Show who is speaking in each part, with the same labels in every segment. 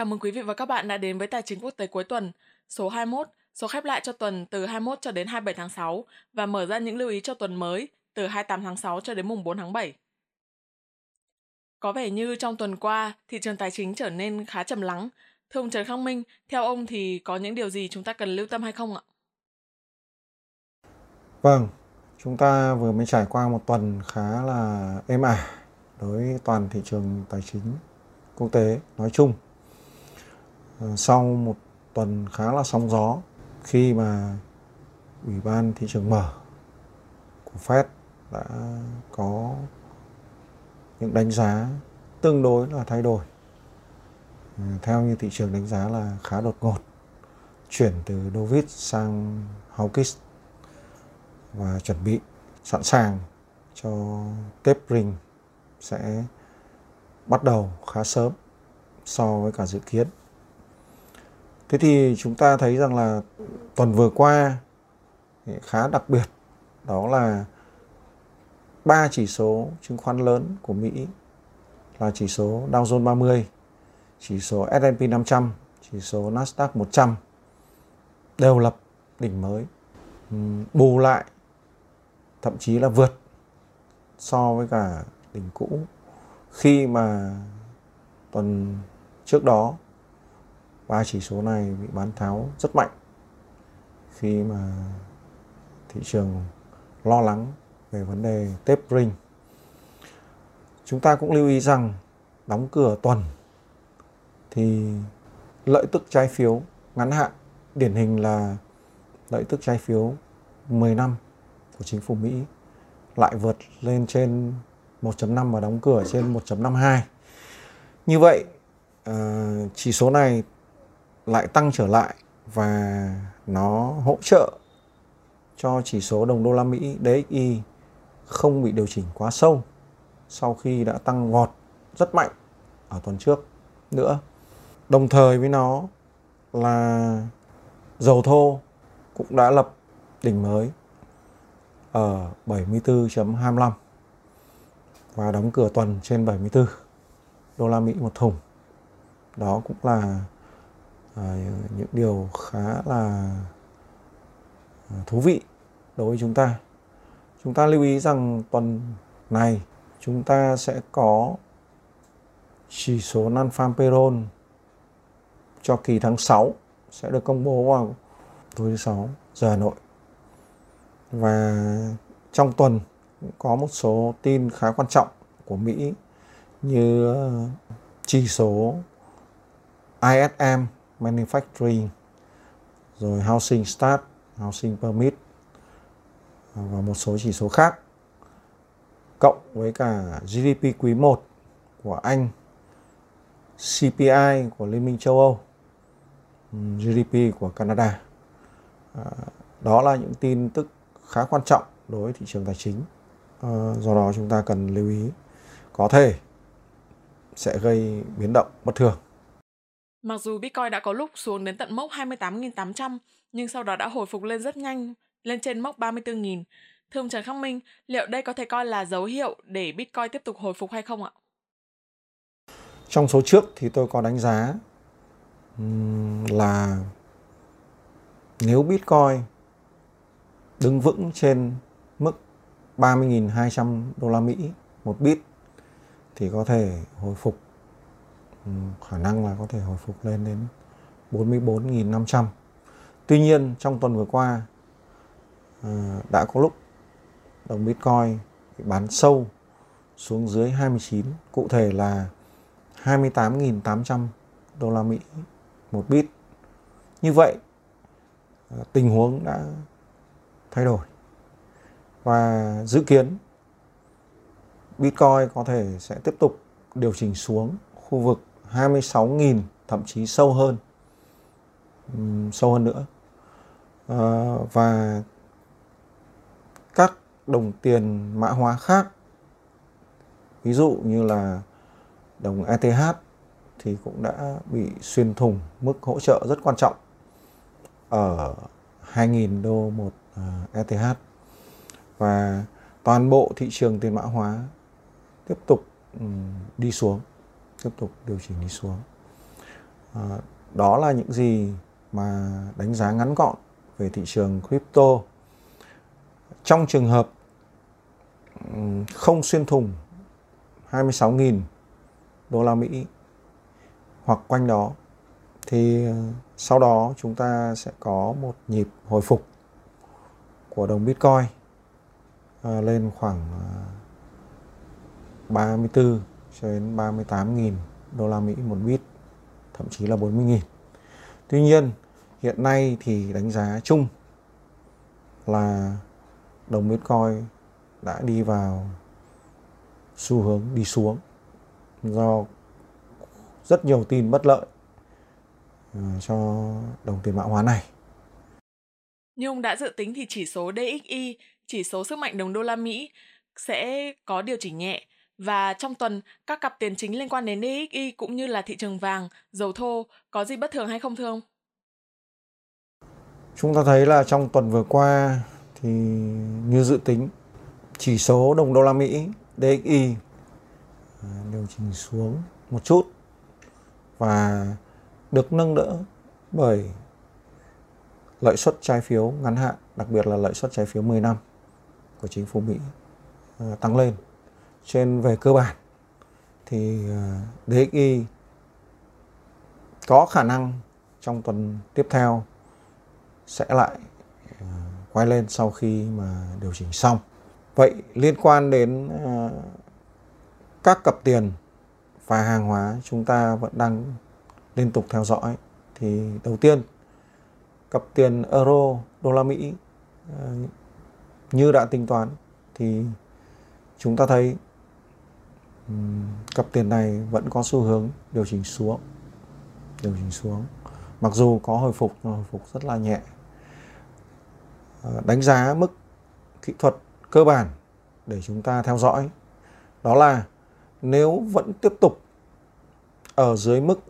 Speaker 1: Chào mừng quý vị và các bạn đã đến với Tài chính quốc tế cuối tuần, số 21, số khép lại cho tuần từ 21 cho đến 27 tháng 6 và mở ra những lưu ý cho tuần mới từ 28 tháng 6 cho đến mùng 4 tháng 7. Có vẻ như trong tuần qua, thị trường tài chính trở nên khá trầm lắng. Thưa ông Trần khang Minh, theo ông thì có những điều gì chúng ta cần lưu tâm hay không ạ?
Speaker 2: Vâng, chúng ta vừa mới trải qua một tuần khá là êm ả đối với toàn thị trường tài chính quốc tế nói chung. Ờ, sau một tuần khá là sóng gió khi mà Ủy ban thị trường mở của Fed đã có những đánh giá tương đối là thay đổi. Ờ, theo như thị trường đánh giá là khá đột ngột, chuyển từ Dovish sang Hawkish và chuẩn bị sẵn sàng cho tapering sẽ bắt đầu khá sớm so với cả dự kiến. Thế thì chúng ta thấy rằng là tuần vừa qua khá đặc biệt đó là ba chỉ số chứng khoán lớn của Mỹ là chỉ số Dow Jones 30, chỉ số S&P 500, chỉ số Nasdaq 100 đều lập đỉnh mới. Bù lại thậm chí là vượt so với cả đỉnh cũ khi mà tuần trước đó ba chỉ số này bị bán tháo rất mạnh khi mà thị trường lo lắng về vấn đề tapering. Chúng ta cũng lưu ý rằng đóng cửa tuần thì lợi tức trái phiếu ngắn hạn điển hình là lợi tức trái phiếu 10 năm của chính phủ Mỹ lại vượt lên trên 1.5 và đóng cửa trên 1.52. Như vậy, ờ, chỉ số này lại tăng trở lại và nó hỗ trợ cho chỉ số đồng đô la Mỹ DXY không bị điều chỉnh quá sâu sau khi đã tăng vọt rất mạnh ở tuần trước nữa. Đồng thời với nó là dầu thô cũng đã lập đỉnh mới ở 74.25 và đóng cửa tuần trên 74 đô la Mỹ một thùng. Đó cũng là à, những điều khá là à, thú vị đối với chúng ta. Chúng ta lưu ý rằng tuần này chúng ta sẽ có chỉ số non-farm payroll cho kỳ tháng 6 sẽ được công bố vào tối thứ sáu giờ Hà Nội. Và trong tuần có một số tin khá quan trọng của Mỹ như à, chỉ số ISM Manufacturing rồi Housing Start, Housing Permit và một số chỉ số khác cộng với cả GDP quý 1 của Anh, CPI của Liên minh châu Âu, GDP của Canada. À, đó là những tin tức khá quan trọng đối với thị trường tài chính. Ờ, do đó chúng ta cần lưu ý có thể sẽ gây biến động bất thường.
Speaker 1: Mặc dù Bitcoin đã có lúc xuống đến tận mốc 28.800 nhưng sau đó đã hồi phục lên rất nhanh, lên trên mốc 34.000. Thưa ông Trần Khắc Minh, liệu đây có thể coi là dấu hiệu để Bitcoin tiếp tục hồi phục hay không ạ?
Speaker 2: Trong số trước thì tôi có đánh giá là nếu Bitcoin đứng vững trên mức 30.200 đô la Mỹ một bit thì có thể hồi phục Ừ, khả năng là có thể hồi phục lên đến 44.500. Tuy nhiên trong tuần vừa qua ờ, đã có lúc đồng Bitcoin bị bán sâu xuống dưới 29, cụ thể là 28.800 đô la Mỹ một bit. Như vậy ờ, tình huống đã thay đổi và dự kiến Bitcoin có thể sẽ tiếp tục điều chỉnh xuống khu vực 26.000 thậm chí sâu hơn. Sâu hơn nữa. Ờ, và các đồng tiền mã hóa khác, ví dụ như là đồng ETH thì cũng đã bị xuyên thủng mức hỗ trợ rất quan trọng ở 2.000 đô một ờ, ETH và toàn bộ thị trường tiền mã hóa tiếp tục đi xuống tiếp tục điều chỉnh đi xuống À, đó là những gì mà đánh giá ngắn gọn về thị trường crypto. Trong trường hợp không xuyên thủng 26.000 đô la Mỹ hoặc quanh đó thì ờ, sau đó chúng ta sẽ có một nhịp hồi phục của đồng Bitcoin ờ, lên khoảng ờ, 34 cho đến 38.000 đô la Mỹ một bit, thậm chí là 40.000. Tuy nhiên, hiện nay thì đánh giá chung là đồng Bitcoin đã đi vào xu hướng đi xuống do rất nhiều tin bất lợi ờ, cho đồng tiền mã hóa này.
Speaker 1: Như ông đã dự tính thì chỉ số DXY, chỉ số sức mạnh đồng đô la Mỹ sẽ có điều chỉnh nhẹ và trong tuần các cặp tiền chính liên quan đến DXY cũng như là thị trường vàng, dầu thô có gì bất thường hay không thưa ông?
Speaker 2: Chúng ta thấy là trong tuần vừa qua thì như dự tính chỉ số đồng đô la Mỹ DXY à, điều chỉnh xuống một chút và được nâng đỡ bởi lợi suất trái phiếu ngắn hạn, đặc biệt là lợi suất trái phiếu 10 năm của chính phủ Mỹ à, tăng lên. Trên, về cơ bản, thì ờ, DXY có khả năng trong tuần tiếp theo sẽ lại ờ, quay lên sau khi mà điều chỉnh xong. Vậy liên quan đến ờ, các cặp tiền và hàng hóa chúng ta vẫn đang liên tục theo dõi, thì đầu tiên, cặp tiền euro, đô la Mỹ như đã tính toán, thì chúng ta thấy cặp tiền này vẫn có xu hướng điều chỉnh xuống điều chỉnh xuống. Mặc dù có hồi phục nhưng hồi phục rất là nhẹ. Ờ, đánh giá mức kỹ thuật cơ bản để chúng ta theo dõi đó là nếu vẫn tiếp tục ở dưới mức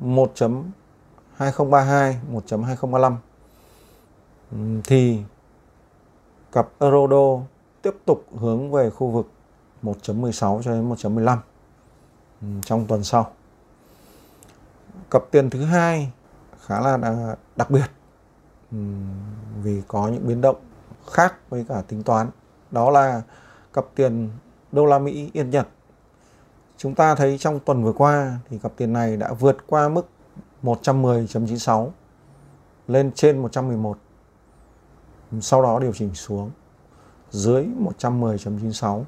Speaker 2: 1.2032, 1.2035 thì cặp euro đô tiếp tục hướng về khu vực 1.16 cho đến 1.15 ừ, trong tuần sau. Cặp tiền thứ hai khá là đặc biệt ừ, vì có những biến động khác với cả tính toán đó là cặp tiền đô la Mỹ Yên Nhật. Chúng ta thấy trong tuần vừa qua thì cặp tiền này đã vượt qua mức 110.96 lên trên 111. Sau đó điều chỉnh xuống dưới 110.96.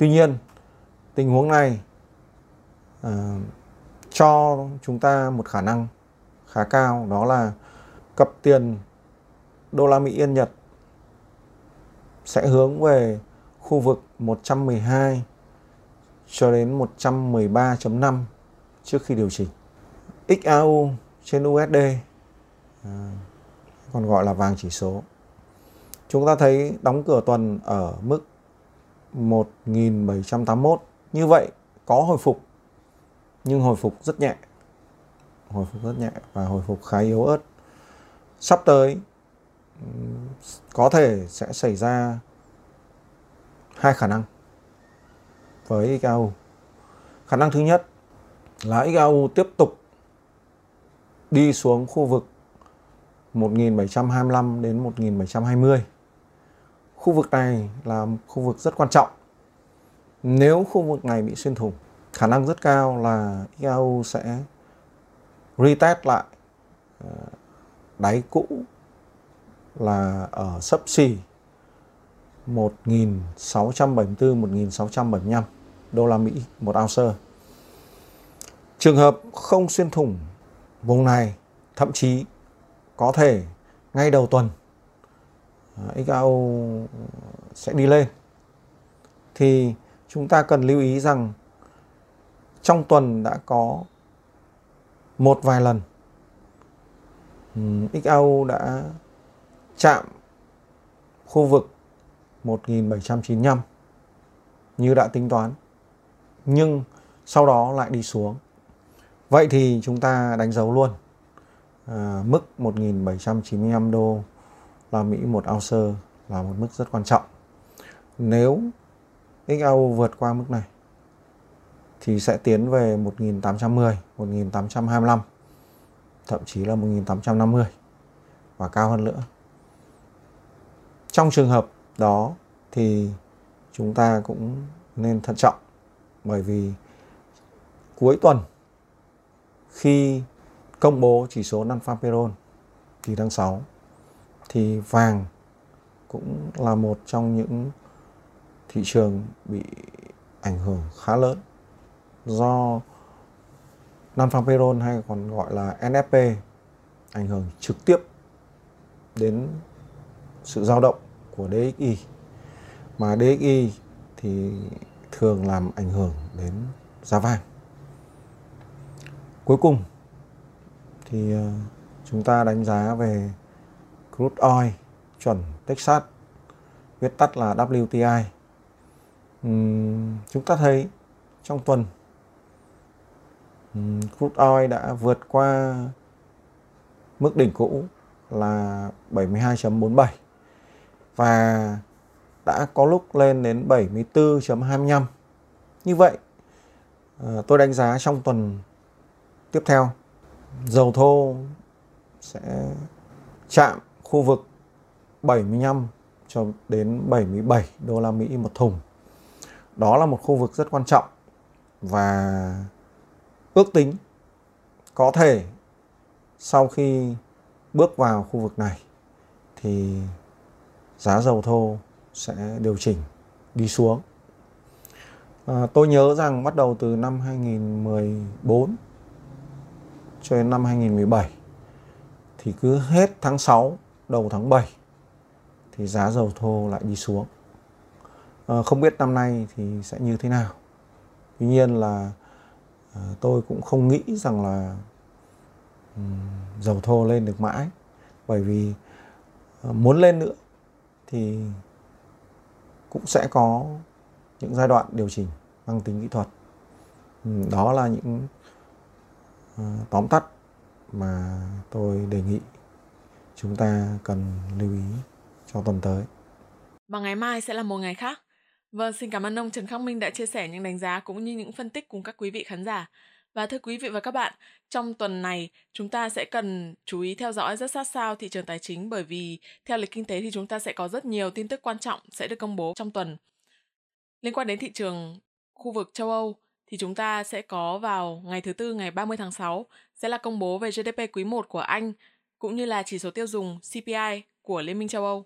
Speaker 2: Tuy nhiên, tình huống này uh, cho chúng ta một khả năng khá cao đó là cặp tiền đô la Mỹ Yên Nhật sẽ hướng về khu vực 112 cho đến 113.5 trước khi điều chỉnh. XAU trên USD à, ờ, còn gọi là vàng chỉ số. Chúng ta thấy đóng cửa tuần ở mức 1781. Như vậy, có hồi phục, nhưng hồi phục rất nhẹ. Hồi phục rất nhẹ và hồi phục khá yếu ớt. Sắp tới có thể sẽ xảy ra hai khả năng với XAU. Khả năng thứ nhất là XAU tiếp tục đi xuống khu vực 1725 đến 1720. Khu vực này là khu vực rất quan trọng. Nếu khu vực này bị xuyên thủng, khả năng rất cao là EAU sẽ retest lại ờ, đáy cũ là ở sấp xỉ 1.674-1.675 đô la Mỹ một ounce. Trường hợp không xuyên thủng vùng này, thậm chí có thể ngay đầu tuần Ờ, XAO XAU sẽ đi lên. Thì chúng ta cần lưu ý rằng trong tuần đã có một vài lần XAU đã chạm khu vực 1795 như đã tính toán nhưng sau đó lại đi xuống. Vậy thì chúng ta đánh dấu luôn à, mức 1795 đô la Mỹ một ounce là một mức rất quan trọng nếu XAU vượt qua mức này, thì sẽ tiến về 1810 1825 thậm chí là 1850 và cao hơn nữa. Trong trường hợp đó thì chúng ta cũng nên thận trọng, bởi vì cuối tuần khi công bố chỉ số non payroll kỳ tháng 6 thì vàng cũng là một trong những thị trường bị ảnh hưởng khá lớn do non farm payroll hay còn gọi là NFP ảnh hưởng trực tiếp đến sự dao động của DXY mà DXY thì thường làm ảnh hưởng đến giá vàng. Cuối cùng thì ờ, chúng ta đánh giá về crude oil chuẩn Texas viết tắt là WTI. Uhm, chúng ta thấy trong tuần uhm, crude oil đã vượt qua mức đỉnh cũ là 72.47 và đã có lúc lên đến 74.25. Như vậy, ờ, tôi đánh giá trong tuần tiếp theo, dầu thô sẽ chạm khu vực 75 cho đến 77 đô la Mỹ một thùng. Đó là một khu vực rất quan trọng và ước tính có thể sau khi bước vào khu vực này thì giá dầu thô sẽ điều chỉnh đi xuống. À, tôi nhớ rằng bắt đầu từ năm 2014 cho đến năm 2017 thì cứ hết tháng 6 đầu tháng 7 thì giá dầu thô lại đi xuống. À, không biết năm nay thì sẽ như thế nào. Tuy nhiên là à, tôi cũng không nghĩ rằng là um, dầu thô lên được mãi bởi vì à, muốn lên nữa thì cũng sẽ có những giai đoạn điều chỉnh mang tính kỹ thuật đó là những uh, tóm tắt mà tôi đề nghị chúng ta cần lưu ý cho tuần tới.
Speaker 1: Và ngày mai sẽ là một ngày khác. Vâng, xin cảm ơn ông Trần Khắc Minh đã chia sẻ những đánh giá cũng như những phân tích cùng các quý vị khán giả. Và thưa quý vị và các bạn, trong tuần này chúng ta sẽ cần chú ý theo dõi rất sát sao thị trường tài chính bởi vì theo lịch kinh tế thì chúng ta sẽ có rất nhiều tin tức quan trọng sẽ được công bố trong tuần. Liên quan đến thị trường khu vực châu Âu thì chúng ta sẽ có vào ngày thứ tư ngày 30 tháng 6 sẽ là công bố về GDP quý 1 của Anh cũng như là chỉ số tiêu dùng CPI của Liên minh châu Âu.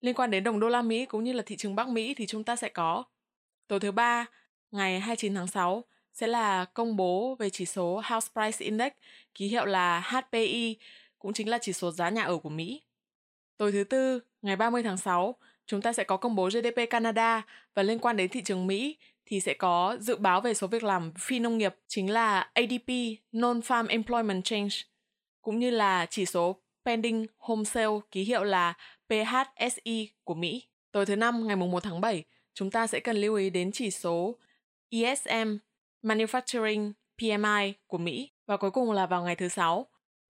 Speaker 1: Liên quan đến đồng đô la Mỹ cũng như là thị trường Bắc Mỹ thì chúng ta sẽ có tối thứ ba ngày 29 tháng 6 sẽ là công bố về chỉ số House Price Index, ký hiệu là HPI, cũng chính là chỉ số giá nhà ở của Mỹ. Tối thứ tư, ngày 30 tháng 6, chúng ta sẽ có công bố GDP Canada và liên quan đến thị trường Mỹ thì sẽ có dự báo về số việc làm phi nông nghiệp chính là ADP Non-Farm Employment Change cũng như là chỉ số Pending Home Sale ký hiệu là PHSI của Mỹ. Tối thứ năm ngày 1 tháng 7, chúng ta sẽ cần lưu ý đến chỉ số ESM Manufacturing PMI của Mỹ. Và cuối cùng là vào ngày thứ sáu,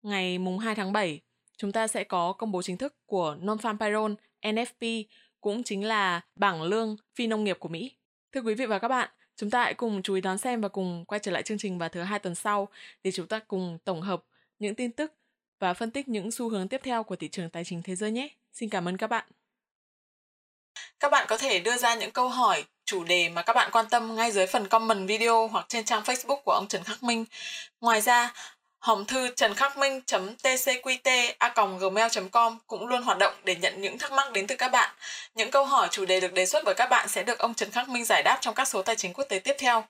Speaker 1: ngày mùng 2 tháng 7, chúng ta sẽ có công bố chính thức của Non-Farm Payroll NFP, cũng chính là bảng lương phi nông nghiệp của Mỹ. Thưa quý vị và các bạn, chúng ta hãy cùng chú ý đón xem và cùng quay trở lại chương trình vào thứ hai tuần sau để chúng ta cùng tổng hợp những tin tức và phân tích những xu hướng tiếp theo của thị trường tài chính thế giới nhé. Xin cảm ơn các bạn. Các bạn có thể đưa ra những câu hỏi, chủ đề mà các bạn quan tâm ngay dưới phần comment video hoặc trên trang Facebook của ông Trần Khắc Minh. Ngoài ra, hòm thư trần khắc minh tcqt gmail com cũng luôn hoạt động để nhận những thắc mắc đến từ các bạn. Những câu hỏi chủ đề được đề xuất bởi các bạn sẽ được ông Trần Khắc Minh giải đáp trong các số tài chính quốc tế tiếp theo.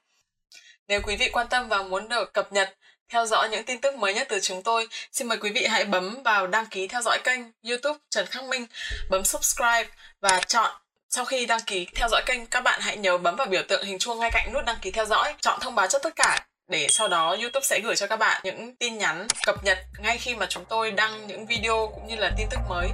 Speaker 1: Nếu quý vị quan tâm và muốn được cập nhật, theo dõi những tin tức mới nhất từ chúng tôi, xin mời quý vị hãy bấm vào đăng ký theo dõi kênh YouTube Trần Khắc Minh, bấm subscribe và chọn sau khi đăng ký theo dõi kênh, các bạn hãy nhớ bấm vào biểu tượng hình chuông ngay cạnh nút đăng ký theo dõi, chọn thông báo cho tất cả để sau đó YouTube sẽ gửi cho các bạn những tin nhắn cập nhật ngay khi mà chúng tôi đăng những video cũng như là tin tức mới.